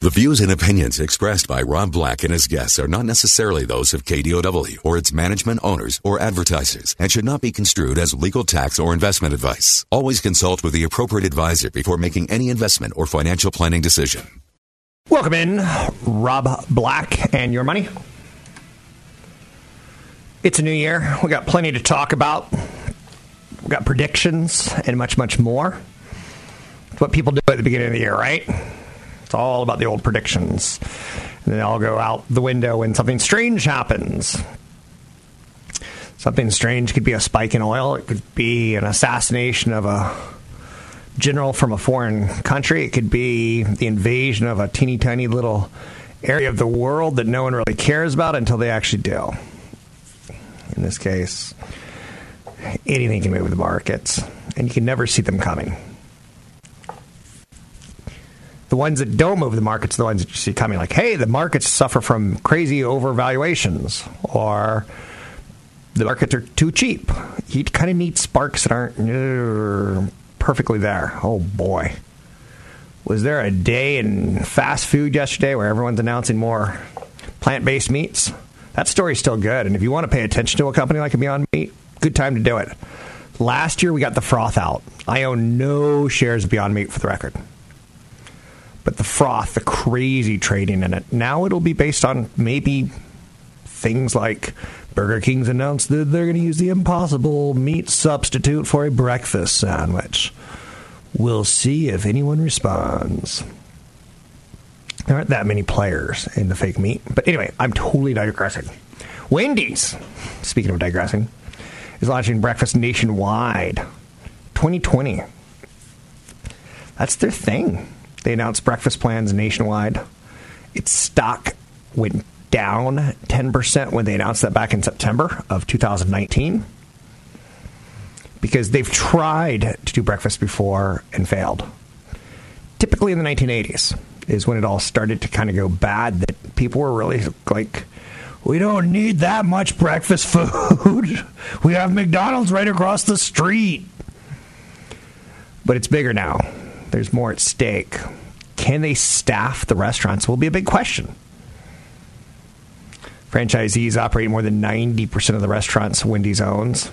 The views and opinions expressed by Rob Black and his guests are not necessarily those of KDOW or its management owners or advertisers and should not be construed as legal tax or investment advice. Always consult with the appropriate advisor before making any investment or financial planning decision. Welcome in, Rob Black and your money. It's a new year. We got plenty to talk about. We got predictions and much, much more. It's what people do at the beginning of the year, right? It's all about the old predictions. And they all go out the window when something strange happens. Something strange could be a spike in oil, it could be an assassination of a general from a foreign country, it could be the invasion of a teeny tiny little area of the world that no one really cares about until they actually do. In this case, anything can move the markets, and you can never see them coming. The ones that don't move the markets are the ones that you see coming, like, hey, the markets suffer from crazy overvaluations, or the markets are too cheap. You kind of need sparks that aren't uh, perfectly there. Oh boy. Was there a day in fast food yesterday where everyone's announcing more plant based meats? That story's still good. And if you want to pay attention to a company like Beyond Meat, good time to do it. Last year we got the froth out. I own no shares of Beyond Meat for the record. But the froth, the crazy trading in it, now it'll be based on maybe things like Burger King's announced that they're going to use the impossible meat substitute for a breakfast sandwich. We'll see if anyone responds. There aren't that many players in the fake meat. But anyway, I'm totally digressing. Wendy's, speaking of digressing, is launching breakfast nationwide 2020. That's their thing. They announced breakfast plans nationwide. Its stock went down 10% when they announced that back in September of 2019 because they've tried to do breakfast before and failed. Typically in the 1980s is when it all started to kind of go bad that people were really like we don't need that much breakfast food. we have McDonald's right across the street. But it's bigger now. There's more at stake. Can they staff the restaurants? Will be a big question. Franchisees operate more than 90% of the restaurants Wendy's owns.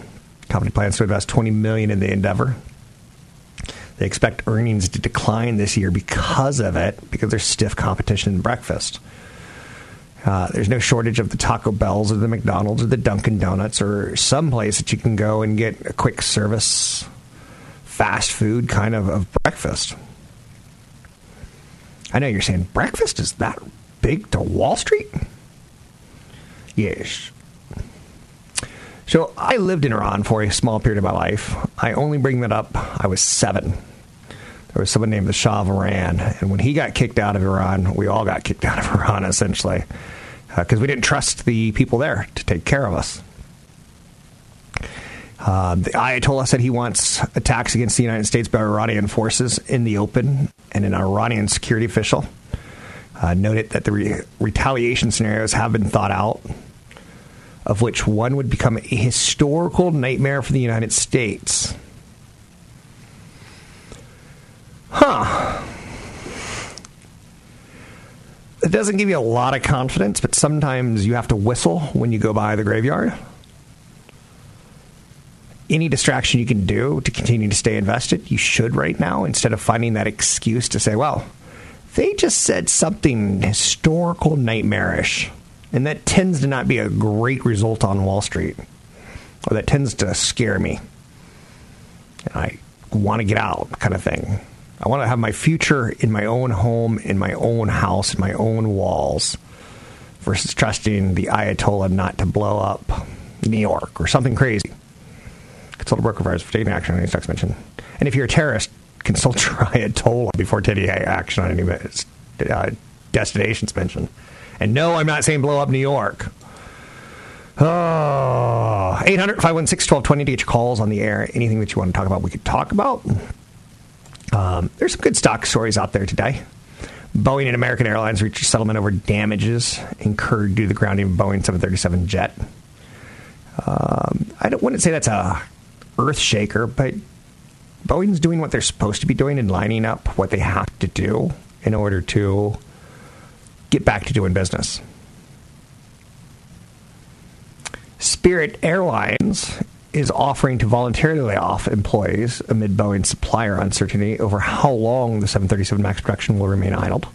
Company plans to invest 20 million in the endeavor. They expect earnings to decline this year because of it, because there's stiff competition in breakfast. Uh, there's no shortage of the Taco Bells or the McDonald's or the Dunkin' Donuts or some place that you can go and get a quick service, fast food kind of, of breakfast. I know you're saying breakfast is that big to Wall Street? Yes. So I lived in Iran for a small period of my life. I only bring that up. I was seven. There was someone named the Shah of Iran, and when he got kicked out of Iran, we all got kicked out of Iran essentially because uh, we didn't trust the people there to take care of us. Uh, the Ayatollah said he wants attacks against the United States by Iranian forces in the open, and an Iranian security official uh, noted that the re- retaliation scenarios have been thought out, of which one would become a historical nightmare for the United States. Huh. It doesn't give you a lot of confidence, but sometimes you have to whistle when you go by the graveyard. Any distraction you can do to continue to stay invested, you should right now, instead of finding that excuse to say, well, they just said something historical nightmarish. And that tends to not be a great result on Wall Street. Or that tends to scare me. And I want to get out, kind of thing. I want to have my future in my own home, in my own house, in my own walls, versus trusting the Ayatollah not to blow up New York or something crazy. Consult a broker for taking action on any stocks mentioned. And if you're a terrorist, consult your Toll before taking action on any uh, destinations mentioned. And no, I'm not saying blow up New York. Oh, 800 516 1220 to get your calls on the air. Anything that you want to talk about, we could talk about. Um, there's some good stock stories out there today. Boeing and American Airlines reached a settlement over damages incurred due to the grounding of Boeing 737 jet. Um, I don't, wouldn't say that's a earth shaker, but Boeing's doing what they're supposed to be doing and lining up what they have to do in order to get back to doing business. Spirit Airlines is offering to voluntarily lay off employees amid Boeing's supplier uncertainty over how long the 737 MAX production will remain idled.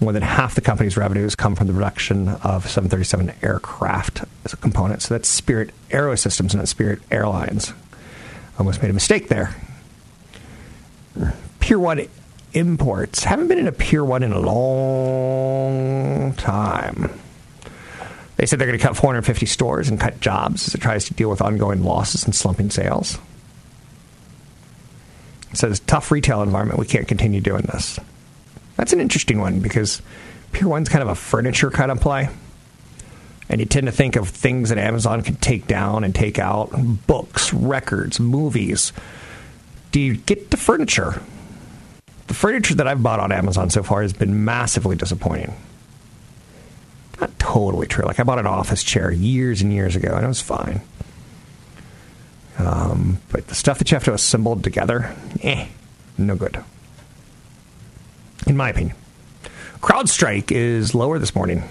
More than half the company's revenues come from the production of 737 aircraft as a component. So that's Spirit Aerosystems, not Spirit Airlines. Almost made a mistake there. Pier 1 imports. Haven't been in a Pier 1 in a long time. They said they're going to cut 450 stores and cut jobs as it tries to deal with ongoing losses and slumping sales. It says, tough retail environment. We can't continue doing this. That's an interesting one because Pier 1's kind of a furniture kind of play. And you tend to think of things that Amazon can take down and take out books, records, movies. Do you get the furniture? The furniture that I've bought on Amazon so far has been massively disappointing not totally true. Like I bought an office chair years and years ago, and it was fine. Um, but the stuff that you have to assemble together, eh, no good. In my opinion, CrowdStrike is lower this morning.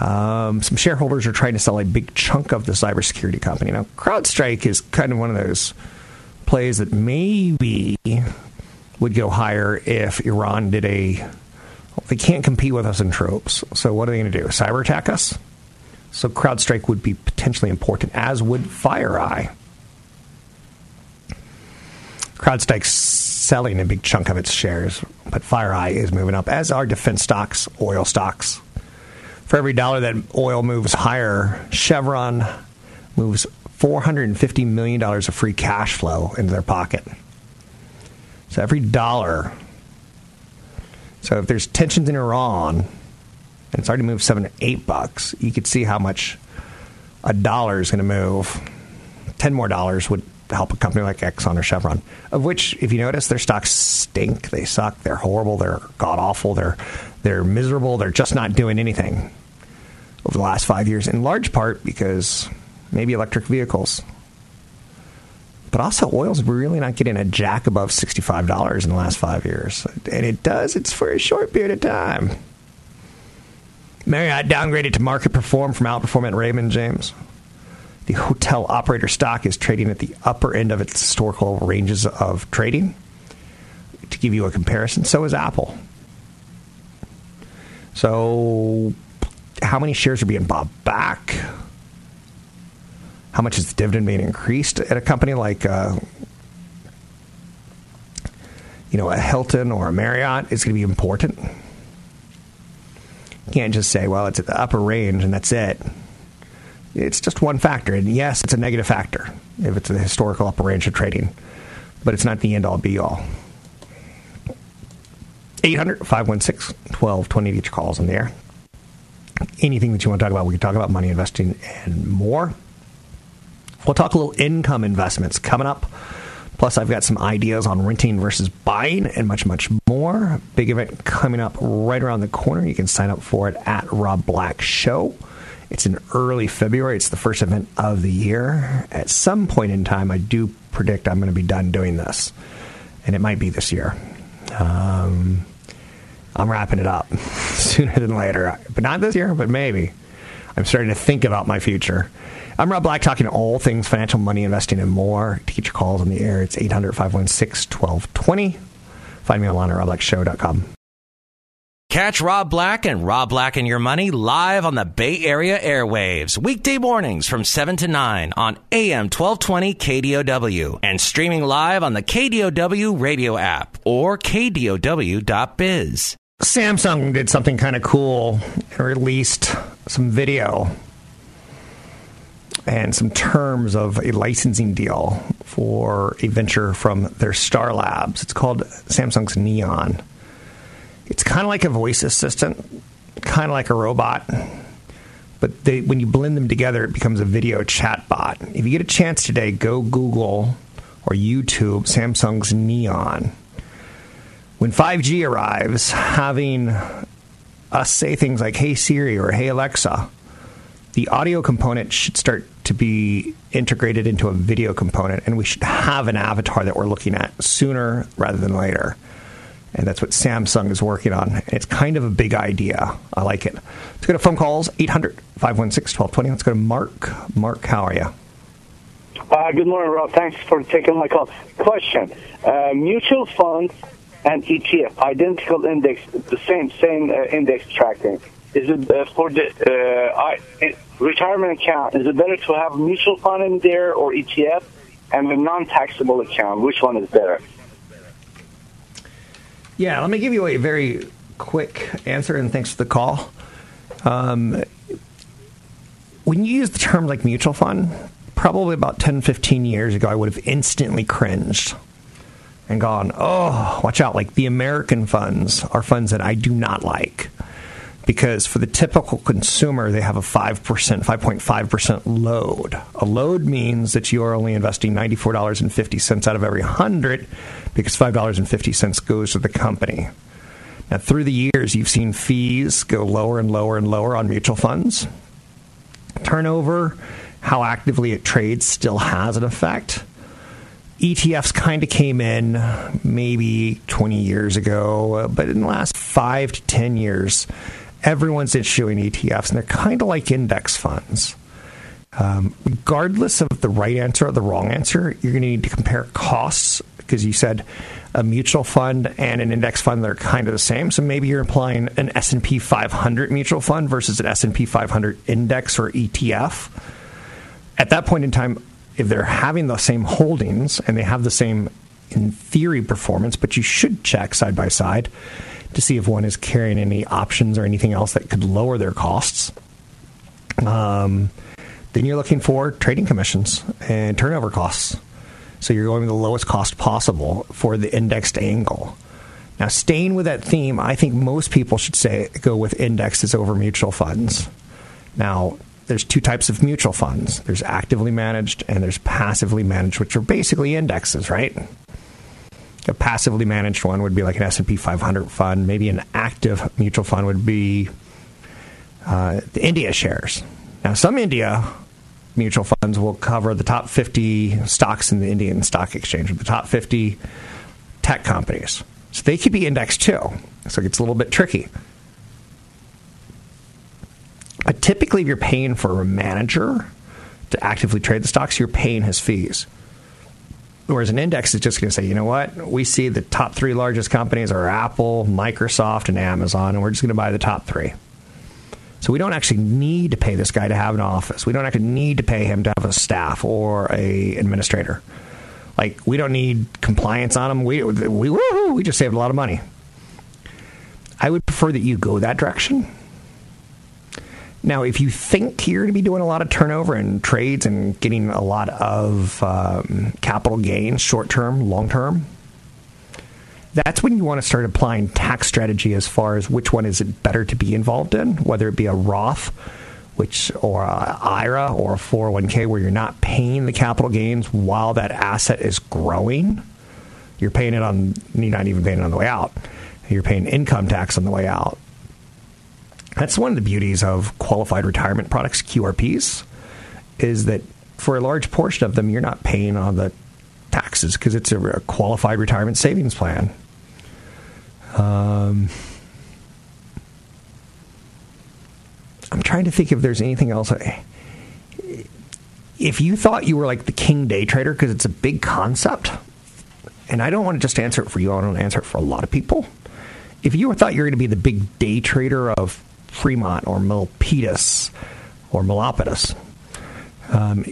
Um, some shareholders are trying to sell a big chunk of the cybersecurity company. Now, CrowdStrike is kind of one of those plays that maybe would go higher if Iran did a they can't compete with us in tropes. So what are they going to do? Cyber attack us? So CrowdStrike would be potentially important, as would FireEye. CrowdStrike's selling a big chunk of its shares, but FireEye is moving up, as are defense stocks, oil stocks. For every dollar that oil moves higher, Chevron moves $450 million of free cash flow into their pocket. So every dollar so if there's tensions in Iran, and it's already moved seven to eight bucks, you could see how much a dollar is going to move. Ten more dollars would help a company like Exxon or Chevron, of which, if you notice, their stocks stink. They suck. They're horrible. They're god awful. They're they're miserable. They're just not doing anything over the last five years, in large part because maybe electric vehicles but also, oil's really not getting a jack above $65 in the last five years. And it does, it's for a short period of time. Marriott downgraded to market perform from outperform at Raymond James. The hotel operator stock is trading at the upper end of its historical ranges of trading. To give you a comparison, so is Apple. So, how many shares are being bought back? how much is the dividend being increased at a company like uh, you know a Hilton or a Marriott is going to be important. You can't just say, well, it's at the upper range and that's it. It's just one factor, and yes, it's a negative factor if it's a historical upper range of trading, but it's not the end all be all. 800 516 1220 each calls in the air. Anything that you want to talk about, we can talk about money investing and more. We'll talk a little income investments coming up. Plus, I've got some ideas on renting versus buying and much, much more. Big event coming up right around the corner. You can sign up for it at Rob Black Show. It's in early February. It's the first event of the year. At some point in time, I do predict I'm going to be done doing this, and it might be this year. Um, I'm wrapping it up sooner than later, but not this year, but maybe. I'm starting to think about my future. I'm Rob Black, talking all things financial, money, investing, and more. To get your calls on the air, it's 800 516 1220. Find me online at robblackshow.com. Catch Rob Black and Rob Black and Your Money live on the Bay Area airwaves, weekday mornings from 7 to 9 on AM 1220 KDOW and streaming live on the KDOW radio app or KDOW.biz. Samsung did something kind of cool and released some video and some terms of a licensing deal for a venture from their Star Labs. It's called Samsung's Neon. It's kind of like a voice assistant, kind of like a robot. But they, when you blend them together, it becomes a video chat bot. If you get a chance today, go Google or YouTube Samsung's Neon. When 5G arrives, having us say things like, hey Siri or hey Alexa, the audio component should start to be integrated into a video component, and we should have an avatar that we're looking at sooner rather than later. And that's what Samsung is working on. It's kind of a big idea. I like it. Let's go to phone calls 800 516 1220. Let's go to Mark. Mark, how are you? Uh, good morning, Rob. Thanks for taking my call. Question: uh, Mutual funds and ETF, identical index, the same same uh, index tracking. Is it uh, for the uh, I, retirement account? Is it better to have a mutual fund in there or ETF, and a non-taxable account? Which one is better? Yeah, let me give you a very quick answer, and thanks for the call. Um, when you use the term like mutual fund, probably about 10, 15 years ago, I would have instantly cringed and gone, oh, watch out. Like the American funds are funds that I do not like because for the typical consumer, they have a 5%, 5.5% load. A load means that you are only investing $94.50 out of every 100 because $5.50 goes to the company. Now, through the years, you've seen fees go lower and lower and lower on mutual funds. Turnover, how actively it trades, still has an effect. ETFs kind of came in maybe 20 years ago, uh, but in the last five to 10 years, everyone's issuing ETFs, and they're kind of like index funds. Um, regardless of the right answer or the wrong answer, you're going to need to compare costs because you said a mutual fund and an index fund they're kind of the same. So maybe you're implying an S&P 500 mutual fund versus an S&P 500 index or ETF. At that point in time, if they're having the same holdings and they have the same in theory performance, but you should check side by side to see if one is carrying any options or anything else that could lower their costs. Um, then you're looking for trading commissions and turnover costs. So you're going with the lowest cost possible for the indexed angle. Now, staying with that theme, I think most people should say go with indexes over mutual funds. Now, there's two types of mutual funds. There's actively managed and there's passively managed, which are basically indexes, right? A passively managed one would be like an S&P 500 fund. Maybe an active mutual fund would be uh, the India shares. Now, some India mutual funds will cover the top 50 stocks in the Indian stock exchange, or the top 50 tech companies. So they could be indexed too. So it gets a little bit tricky. But typically, if you're paying for a manager to actively trade the stocks, you're paying his fees. Whereas an index is just going to say, you know what? We see the top three largest companies are Apple, Microsoft, and Amazon, and we're just going to buy the top three. So we don't actually need to pay this guy to have an office. We don't actually need to pay him to have a staff or a administrator. Like we don't need compliance on him. We we we just saved a lot of money. I would prefer that you go that direction now, if you think you're going to be doing a lot of turnover and trades and getting a lot of um, capital gains, short term, long term, that's when you want to start applying tax strategy as far as which one is it better to be involved in, whether it be a Roth, which or a IRA or a 401k, where you're not paying the capital gains while that asset is growing. You're paying it on, you're not even paying it on the way out. You're paying income tax on the way out. That's one of the beauties of qualified retirement products, QRPs, is that for a large portion of them, you're not paying on the taxes because it's a, a, qualified retirement savings plan. Um, I'm trying to think if there's anything else. If you thought you were like the king day trader, because it's a big concept, and I don't want to just answer it for you, I don't want to answer it for a lot of people. If you thought you were going to be the big day trader of Fremont or Milpitas or Milpitas, um,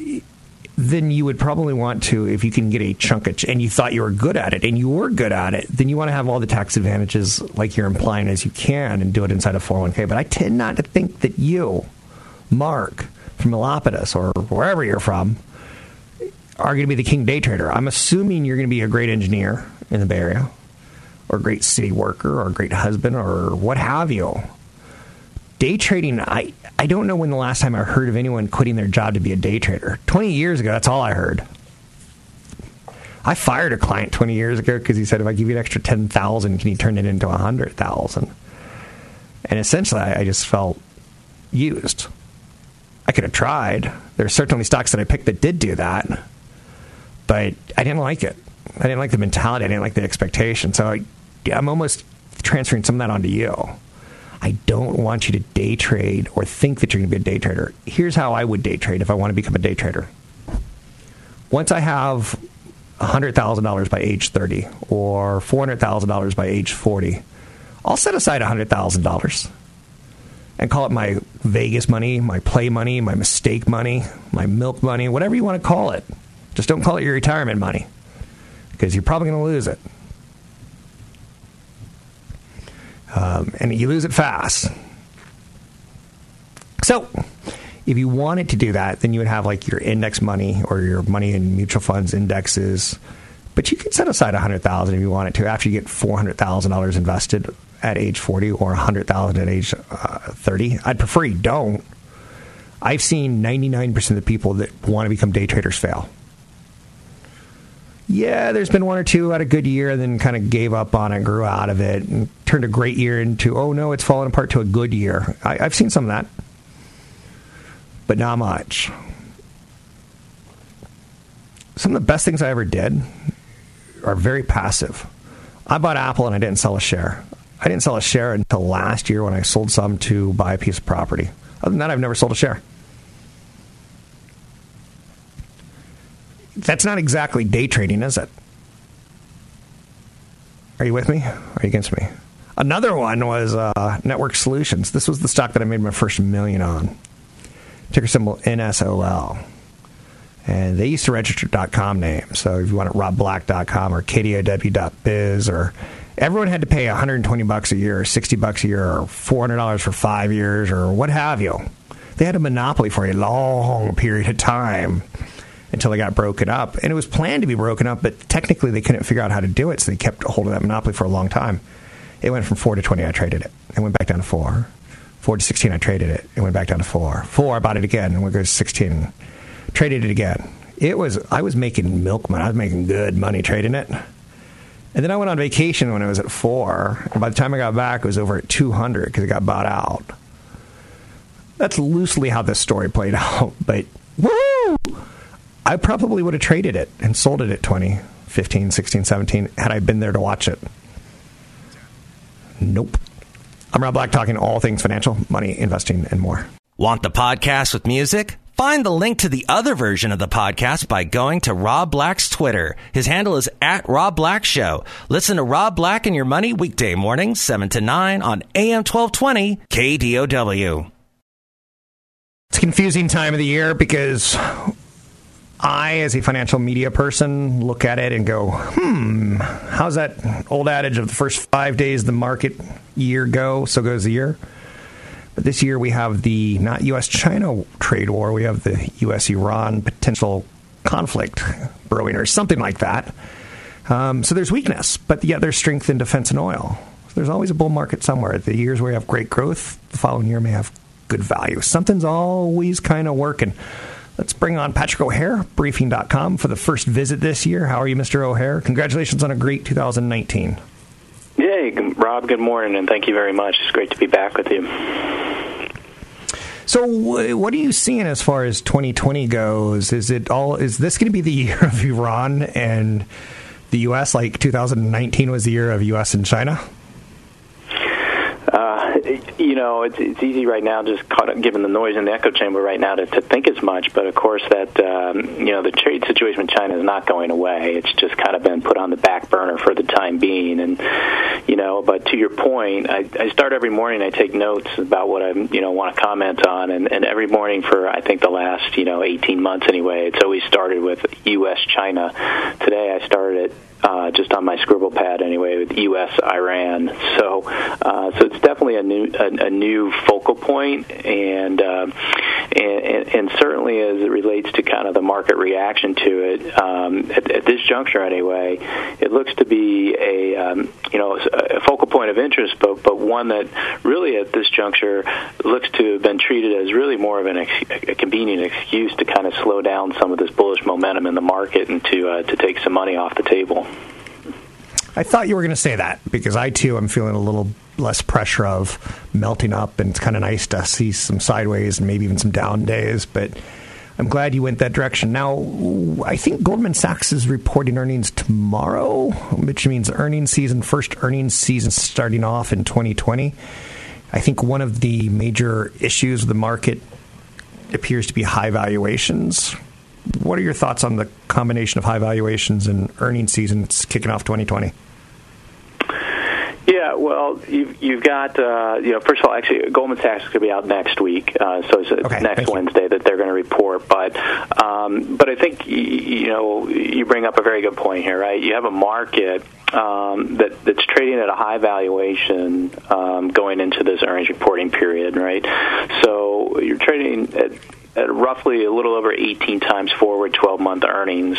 then you would probably want to, if you can get a chunk of, and you thought you were good at it, and you were good at it, then you want to have all the tax advantages like you're implying as you can and do it inside a 401k. But I tend not to think that you, Mark, from Milpitas or wherever you're from, are going to be the king day trader. I'm assuming you're going to be a great engineer in the Bay Area. or a great city worker or a great husband or what have you. Day trading, I, I don't know when the last time I heard of anyone quitting their job to be a day trader. 20 years ago, that's all I heard. I fired a client 20 years ago because he said, if I give you an extra 10,000, can you turn it into 100,000? And essentially, I, I just felt used. I could have tried. There are certainly stocks that I picked that did do that, but I didn't like it. I didn't like the mentality. I didn't like the expectation. So I, I'm almost transferring some of that onto you. I don't want you to day trade or think that you're going to be a day trader. Here's how I would day trade if I want to become a day trader. Once I have $100,000 by age 30 or $400,000 by age 40, I'll set aside $100,000 and call it my Vegas money, my play money, my mistake money, my milk money, whatever you want to call it. Just don't call it your retirement money because you're probably going to lose it. Um, and you lose it fast. So, if you wanted to do that, then you would have like your index money or your money in mutual funds indexes. But you could set aside a hundred thousand if you wanted to after you get four hundred thousand dollars invested at age forty or a hundred thousand at age uh, thirty. I'd prefer you don't. I've seen ninety nine percent of the people that want to become day traders fail. Yeah, there's been one or two had a good year and then kind of gave up on it, grew out of it, and turned a great year into oh no, it's fallen apart to a good year. I, I've seen some of that but not much. Some of the best things I ever did are very passive. I bought Apple and I didn't sell a share. I didn't sell a share until last year when I sold some to buy a piece of property. Other than that, I've never sold a share. That's not exactly day trading, is it? Are you with me? Are you against me? Another one was uh, Network Solutions. This was the stock that I made my first million on ticker symbol NSOL. And they used to register .com name. So if you want it, robblack.com or kdow.biz or everyone had to pay 120 bucks a year or 60 bucks a year or $400 for five years or what have you. They had a monopoly for a long period of time until they got broken up. And it was planned to be broken up, but technically they couldn't figure out how to do it, so they kept holding that monopoly for a long time. It went from 4 to 20, I traded it. It went back down to 4. Four to 16, I traded it. It went back down to four. Four, I bought it again, and we go to 16. Traded it again. It was, I was making milk money. I was making good money trading it. And then I went on vacation when it was at four. And by the time I got back, it was over at 200 because it got bought out. That's loosely how this story played out. But woo! I probably would have traded it and sold it at 20, 15, 16, 17 had I been there to watch it. Nope. I'm Rob Black, talking all things financial, money, investing, and more. Want the podcast with music? Find the link to the other version of the podcast by going to Rob Black's Twitter. His handle is at Rob Black Show. Listen to Rob Black and Your Money weekday mornings, 7 to 9 on AM 1220 KDOW. It's a confusing time of the year because I, as a financial media person, look at it and go, hmm, how's that old adage of the first five days of the market year go, so goes the year? But this year we have the not U.S. China trade war, we have the U.S. Iran potential conflict brewing or something like that. Um, so there's weakness, but yet there's strength in defense and oil. So there's always a bull market somewhere. The years where you have great growth, the following year may have good value. Something's always kind of working. Let's bring on Patrick O'Hare, briefing.com, for the first visit this year. How are you, Mr. O'Hare? Congratulations on a great 2019. Yay, Rob, good morning, and thank you very much. It's great to be back with you. So, what are you seeing as far as 2020 goes? Is it all? Is this going to be the year of Iran and the U.S. like 2019 was the year of U.S. and China? You know, it's, it's easy right now, just caught up, given the noise in the echo chamber right now, to, to think as much. But of course, that um, you know, the trade situation with China is not going away. It's just kind of been put on the back burner for the time being. And you know, but to your point, I, I start every morning. I take notes about what I you know want to comment on, and, and every morning for I think the last you know 18 months anyway, it's always started with U.S. China. Today, I started it uh, just on my scribble pad anyway, with U.S. Iran. So, uh, so it's definitely a new a, a new focal point, and, uh, and and certainly as it relates to kind of the market reaction to it um, at, at this juncture anyway, it looks to be a um, you know a focal point of interest, but but one that really at this juncture looks to have been treated as really more of an ex- a convenient excuse to kind of slow down some of this bullish momentum in the market and to uh, to take some money off the table. I thought you were going to say that because I too am feeling a little less pressure of melting up, and it's kind of nice to see some sideways and maybe even some down days. But I'm glad you went that direction. Now, I think Goldman Sachs is reporting earnings tomorrow, which means earnings season, first earnings season starting off in 2020. I think one of the major issues of the market appears to be high valuations. What are your thoughts on the combination of high valuations and earnings season kicking off 2020? Yeah, well, you've you've got uh, you know first of all, actually Goldman Sachs is going to be out next week, uh, so it's Okay, next. Wednesday that they're going to report. But um, but I think y- you know you bring up a very good point here, right? You have a market um, that that's trading at a high valuation um, going into this earnings reporting period, right? So you're trading at at roughly a little over 18 times forward 12 month earnings,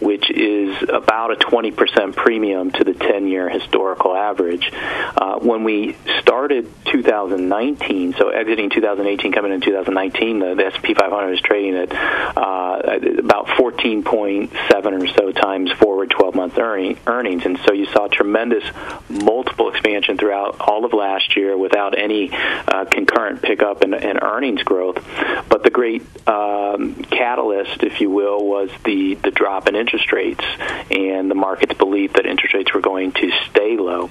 which is about a 20% premium to the 10 year historical average. Uh, when we started 2019, so exiting 2018, coming in 2019, the, the S&P 500 is trading at uh, about 14.7 or so times forward 12 month earning, earnings. And so you saw tremendous multiple expansion throughout all of last year without any uh, concurrent pickup in, in earnings growth. But the great um, catalyst, if you will, was the, the drop in interest rates and the market's belief that interest rates were going to stay low.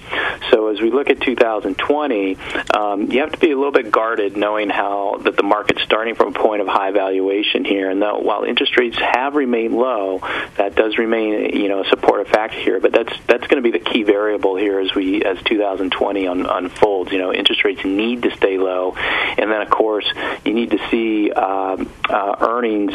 So as we look at 2020, um, you have to be a little bit guarded knowing how that the market's starting from a point of high valuation here. And though, while interest rates have remained low, that does remain you know a supportive factor here. But that's that's going to be the key variable here as we as 2020 un, unfolds. You know, interest rates need to stay low, and then of course you need to see um, uh, earnings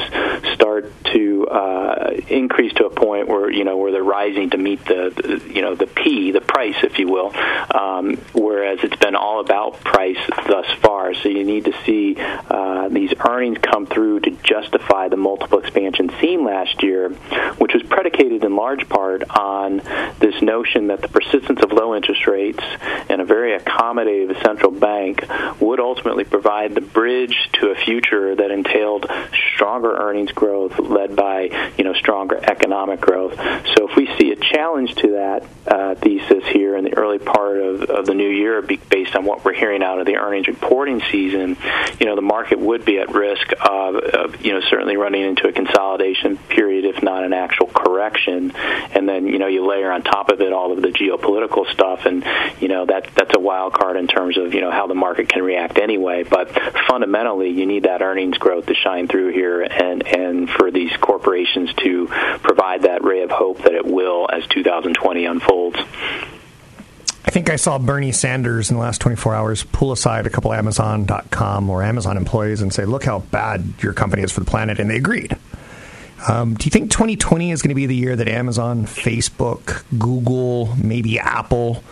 start to uh, increase to a point where you know where they're rising to meet the, the you know the P, the price, if you will. Um, whereas it's been all about price thus far. So you need to see uh, these earnings come through to justify the multiple expansion seen last year, which was predicated in large part on this notion that the persistence of low interest rates and a very accommodative central bank would ultimately provide the bridge to a future that entailed stronger earnings growth led by you know stronger economic growth. So if we see a challenge to that uh, thesis here in the early part of, of the new year, based on what we're hearing out of the earnings reporting season, you know the market would be at risk of, of you know certainly running into a consolidation period, if not an actual correction. And then you know you layer on top of it all of the geopolitical stuff, and you know that that's a wild card in terms of you know how the market can react anyway. But fundamentally, you need that earnings growth to shine through here, and and for these corporations to provide that ray of hope that it will as 2020 unfolds. I think I saw Bernie Sanders in the last 24 hours pull aside a couple Amazon.com or Amazon employees and say, look how bad your company is for the planet. And they agreed. Um, do you think 2020 is going to be the year that Amazon, Facebook, Google, maybe Apple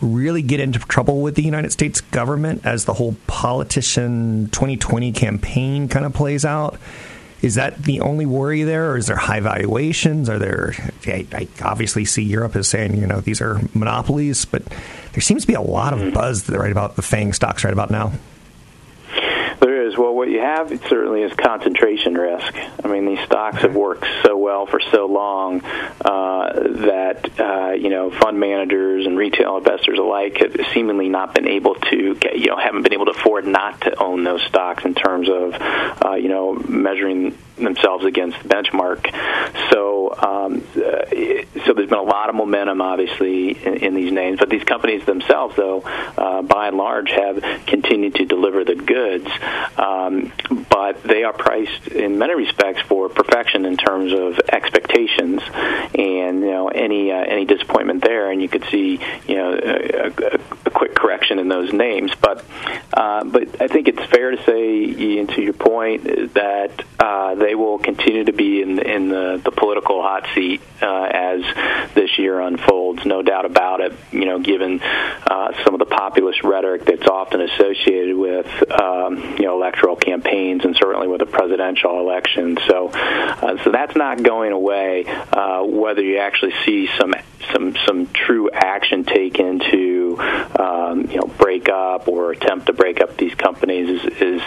really get into trouble with the United States government as the whole politician 2020 campaign kind of plays out? Is that the only worry there, or is there high valuations? Are there? I, I obviously see Europe as saying, you know, these are monopolies, but there seems to be a lot of hmm. buzz right about the Fang stocks right about now. There is. Well, what you have certainly is concentration risk. I mean, these stocks have worked so well for so long uh, that uh, you know fund managers and retail investors alike have seemingly not been able to, get, you know, haven't been able to afford not to own those stocks in terms of, uh, you know, measuring themselves against the benchmark. So, um, uh, so there's been a lot of momentum, obviously, in, in these names. But these companies themselves, though, uh, by and large, have continued to deliver the goods. Um, but they are priced in many respects for perfection in terms of expectations, and you know any uh, any disappointment there, and you could see you know a, a, a quick correction in those names. But uh, but I think it's fair to say, Ian, to your point, that uh, they will continue to be in in the, the political hot seat uh, as this year unfolds. No doubt about it. You know, given uh, some of the populist rhetoric that's often associated with um, you know electoral campaigns and certainly with a presidential election. So uh, so that's not going away. Uh, whether you actually see some some some true action taken to um, you know break up or attempt to break up these companies is is,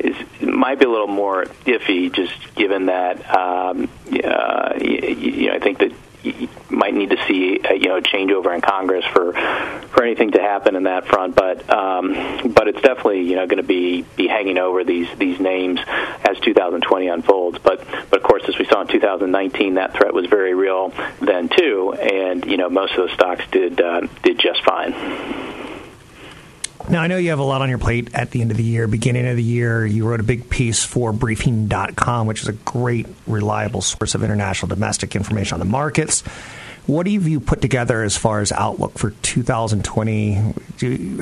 is might be a little more iffy, just given that um, uh, you, you know I think that you might need to see a, you know a changeover in Congress for for anything to happen in that front. But um, but it's definitely you know going to be be hanging over these these names as 2020 unfolds. But but of course, as we saw in 2019, that threat was very real then too, and you know most of those stocks did uh, did just fine. Now, I know you have a lot on your plate at the end of the year. Beginning of the year, you wrote a big piece for Briefing.com, which is a great, reliable source of international domestic information on the markets. What have you put together as far as outlook for 2020?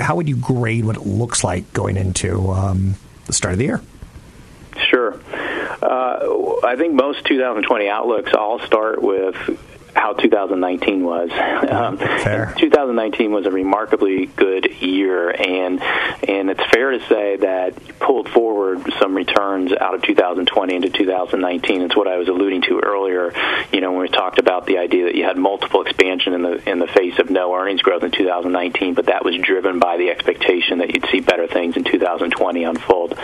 How would you grade what it looks like going into um, the start of the year? Sure. Uh, I think most 2020 outlooks all start with how 2019 was. Um, 2019 was a remarkably good year, and and it's fair to say that pulled forward some returns out of 2020 into 2019. It's what I was alluding to earlier. You know, when we talked about the idea that you had multiple expansion in the in the face of no earnings growth in 2019, but that was driven by the expectation that you'd see better things in 2020 unfold.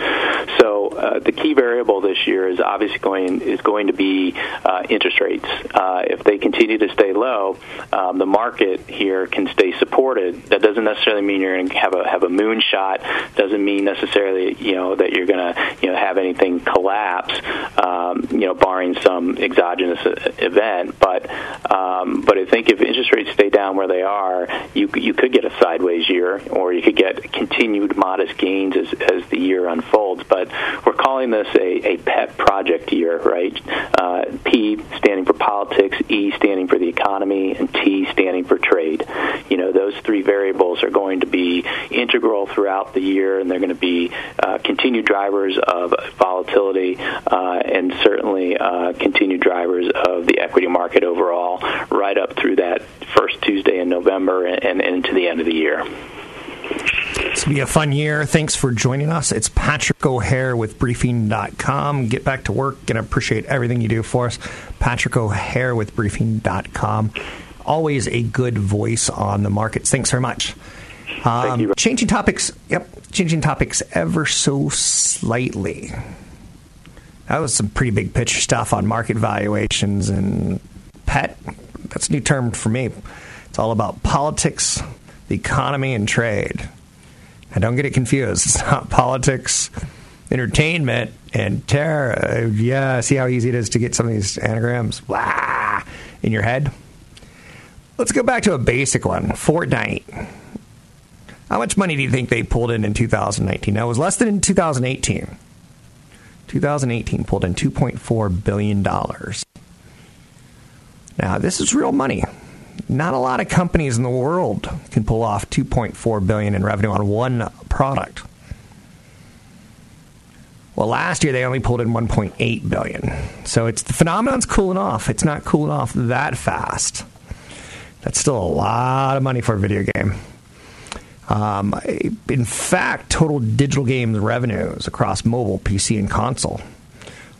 So uh, the key variable this year is obviously going is going to be uh, interest rates. Uh, if they continue continue to stay low, um, the market here can stay supported. That doesn't necessarily mean you're going to have a have a moonshot. Doesn't mean necessarily you know that you're going to you know have anything collapse. Um, you know, barring some exogenous event. But um, but I think if interest rates stay down where they are, you you could get a sideways year, or you could get continued modest gains as as the year unfolds. But we're calling this a, a pet project year, right? Uh, P standing for politics, E standing for the economy, and T standing for trade. You know, those three variables are going to be integral throughout the year, and they're going to be uh, continued drivers of volatility uh, and certainly uh, continued drivers of the equity market overall, right up through that first Tuesday in November and, and into the end of the year. It's going to be a fun year. Thanks for joining us. It's Patrick O'Hare with Briefing.com. Get back to work and appreciate everything you do for us. Patrick O'Hare with Briefing.com. Always a good voice on the markets. Thanks very much. Um, changing topics. Yep, changing topics ever so slightly. That was some pretty big picture stuff on market valuations and pet. That's a new term for me. It's all about politics, the economy, and trade. And don't get it confused. It's not politics, entertainment, and terror. Yeah, see how easy it is to get some of these anagrams blah, in your head? Let's go back to a basic one Fortnite. How much money do you think they pulled in in 2019? Now, it was less than in 2018. 2018 pulled in $2.4 billion. Now, this is real money not a lot of companies in the world can pull off 2.4 billion in revenue on one product. Well, last year they only pulled in 1.8 billion. So it's the phenomenon's cooling off. It's not cooling off that fast. That's still a lot of money for a video game. Um, in fact, total digital games revenues across mobile, PC, and console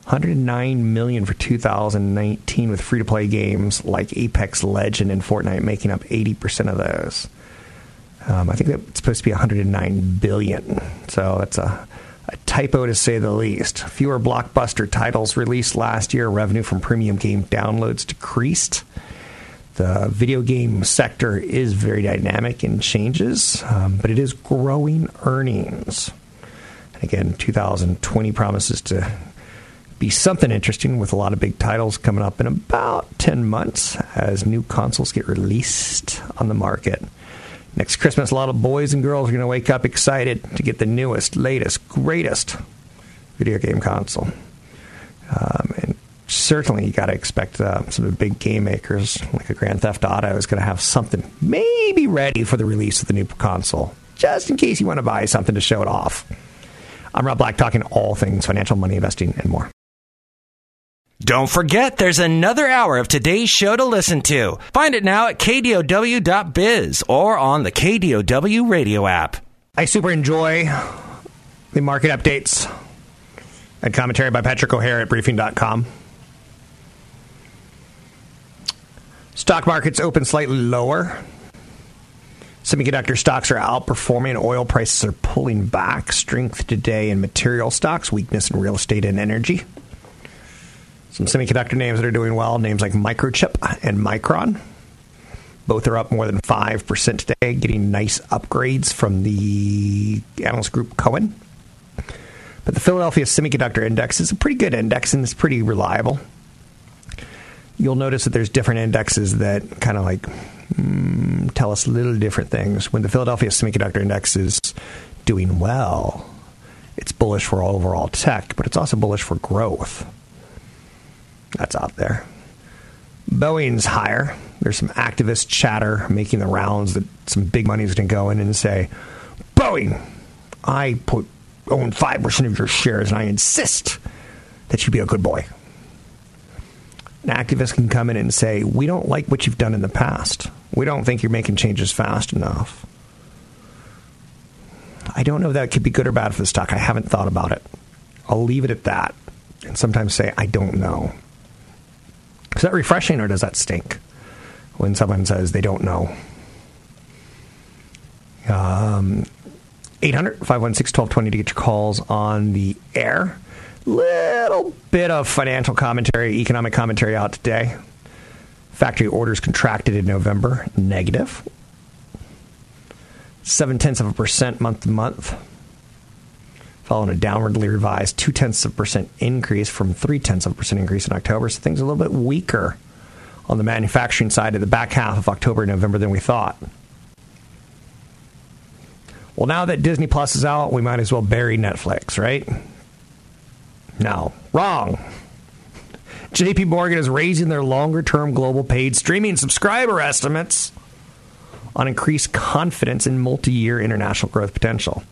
109 million for 2019 with free to play games like Apex Legend and Fortnite making up 80% of those. Um, I think that's supposed to be 109 billion. So that's a, a typo to say the least. Fewer blockbuster titles released last year. Revenue from premium game downloads decreased. The video game sector is very dynamic and changes, um, but it is growing earnings. And again, 2020 promises to be something interesting with a lot of big titles coming up in about 10 months as new consoles get released on the market. Next Christmas, a lot of boys and girls are going to wake up excited to get the newest, latest, greatest video game console. Um, and certainly you got to expect uh, some of the big game makers like a Grand Theft Auto is going to have something maybe ready for the release of the new console, just in case you want to buy something to show it off. I'm Rob Black, talking all things financial, money, investing, and more. Don't forget, there's another hour of today's show to listen to. Find it now at kdow.biz or on the KDOW radio app. I super enjoy the market updates and commentary by Patrick O'Hare at briefing.com. Stock markets open slightly lower. Semiconductor stocks are outperforming. Oil prices are pulling back. Strength today in material stocks, weakness in real estate and energy. Some semiconductor names that are doing well, names like Microchip and Micron. Both are up more than 5% today, getting nice upgrades from the analyst group Cohen. But the Philadelphia Semiconductor Index is a pretty good index and it's pretty reliable. You'll notice that there's different indexes that kind of like mm, tell us little different things. When the Philadelphia Semiconductor Index is doing well, it's bullish for overall tech, but it's also bullish for growth. That's out there. Boeing's higher. There's some activist chatter making the rounds that some big money is going to go in and say, Boeing, I put own 5% of your shares, and I insist that you be a good boy. An activist can come in and say, We don't like what you've done in the past. We don't think you're making changes fast enough. I don't know if that could be good or bad for the stock. I haven't thought about it. I'll leave it at that and sometimes say, I don't know. Is that refreshing or does that stink when someone says they don't know? Um, 800 516 1220 to get your calls on the air. Little bit of financial commentary, economic commentary out today. Factory orders contracted in November, negative. Seven tenths of a percent month to month, following a downwardly revised two tenths of a percent increase from three tenths of a percent increase in October. So things are a little bit weaker on the manufacturing side of the back half of October and November than we thought. Well, now that Disney Plus is out, we might as well bury Netflix, right? No, wrong. JP Morgan is raising their longer term global paid streaming subscriber estimates on increased confidence in multi year international growth potential.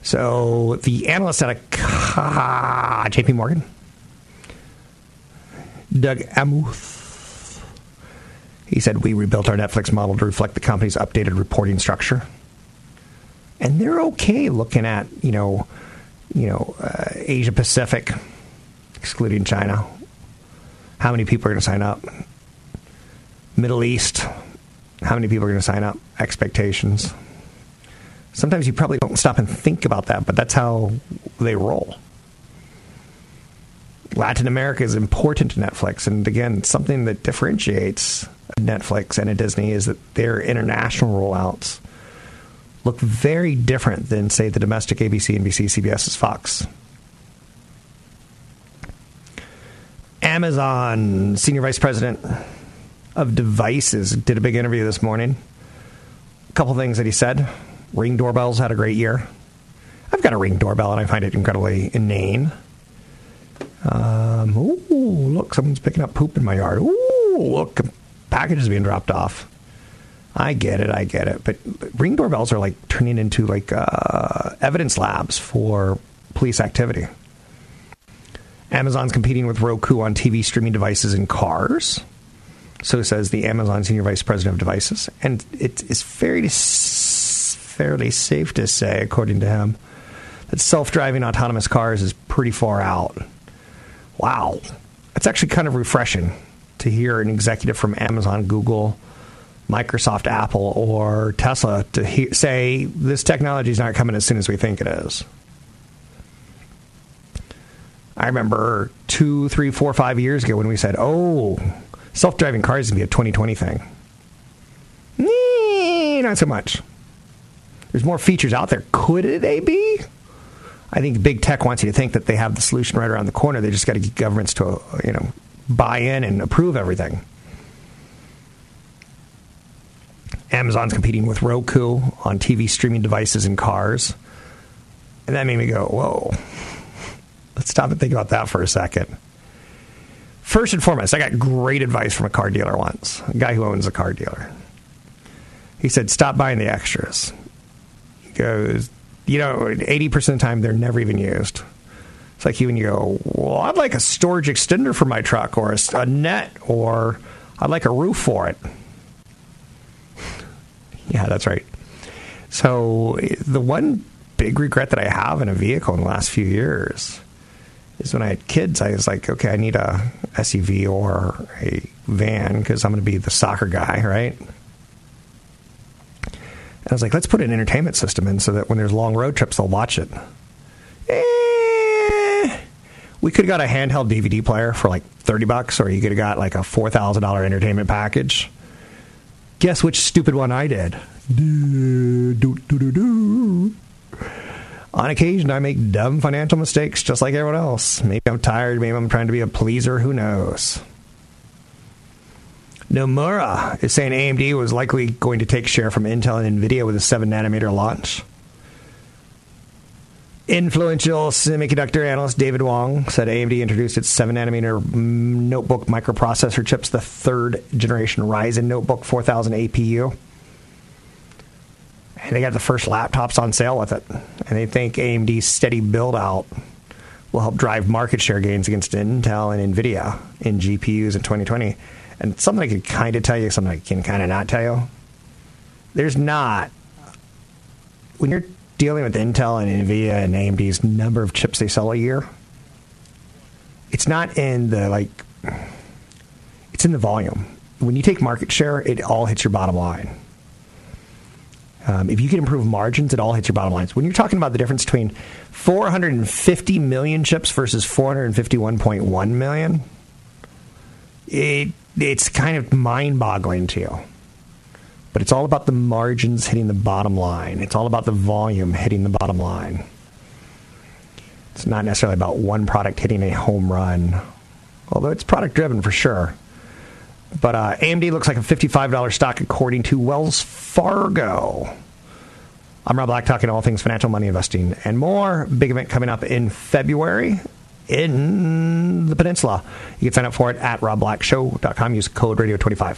So the analyst at a, JP Morgan, Doug Anmuth, he said, We rebuilt our Netflix model to reflect the company's updated reporting structure. And they're okay looking at, you know, you know, uh, Asia Pacific, excluding China. How many people are going to sign up? Middle East, how many people are going to sign up? Expectations. Sometimes you probably don't stop and think about that, but that's how they roll. Latin America is important to Netflix, and again, something that differentiates Netflix and a Disney is that their international rollouts look very different than, say, the domestic ABC, NBC, CBS's Fox. Amazon senior vice president of devices did a big interview this morning. A couple things that he said. Ring doorbells had a great year. I've got a ring doorbell and I find it incredibly inane. Um, ooh, look, someone's picking up poop in my yard. Ooh, look, packages being dropped off. I get it, I get it. But ring doorbells are like turning into like uh, evidence labs for police activity. Amazon's competing with Roku on TV streaming devices in cars. So says the Amazon senior vice president of devices, and it is fairly fairly safe to say, according to him, that self-driving autonomous cars is pretty far out. Wow, it's actually kind of refreshing to hear an executive from Amazon, Google, Microsoft, Apple, or Tesla to say this technology is not coming as soon as we think it is. I remember two, three, four, five years ago when we said, "Oh, self-driving cars is gonna be a 2020 thing." Nee, not so much. There's more features out there. Could they be? I think big tech wants you to think that they have the solution right around the corner. They just got to get governments to, you know, buy in and approve everything. Amazon's competing with Roku on TV streaming devices and cars. And that made me go, whoa. Let's stop and think about that for a second. First and foremost, I got great advice from a car dealer once, a guy who owns a car dealer. He said, Stop buying the extras. He goes, You know, 80% of the time, they're never even used. It's like you when you go, Well, I'd like a storage extender for my truck, or a, a net, or I'd like a roof for it. yeah, that's right. So, the one big regret that I have in a vehicle in the last few years is when I had kids, I was like, okay, I need a SUV or a van because I'm going to be the soccer guy, right? And I was like, let's put an entertainment system in so that when there's long road trips, they'll watch it. Eh, we could have got a handheld DVD player for like 30 bucks, or you could have got like a $4,000 entertainment package. Guess which stupid one I did? Do, do, do, On occasion, I make dumb financial mistakes just like everyone else. Maybe I'm tired, maybe I'm trying to be a pleaser, who knows? Nomura is saying AMD was likely going to take share from Intel and Nvidia with a 7 nanometer launch. Influential semiconductor analyst David Wong said AMD introduced its 7 nanometer notebook microprocessor chips, the third generation Ryzen notebook 4000 APU. And they got the first laptops on sale with it. And they think AMD's steady build out will help drive market share gains against Intel and Nvidia in GPUs in 2020. And something I could kind of tell you, something I can kind of not tell you. There's not. When you're dealing with Intel and Nvidia and AMD's number of chips they sell a year, it's not in the like. It's in the volume. When you take market share, it all hits your bottom line. Um, if you can improve margins, it all hits your bottom lines. When you're talking about the difference between 450 million chips versus 451.1 million, it it's kind of mind-boggling to you. But it's all about the margins hitting the bottom line. It's all about the volume hitting the bottom line. It's not necessarily about one product hitting a home run, although it's product driven for sure. But uh, AMD looks like a $55 stock according to Wells Fargo. I'm Rob Black, talking all things financial, money investing, and more. Big event coming up in February in the peninsula. You can sign up for it at robblackshow.com. Use code radio25.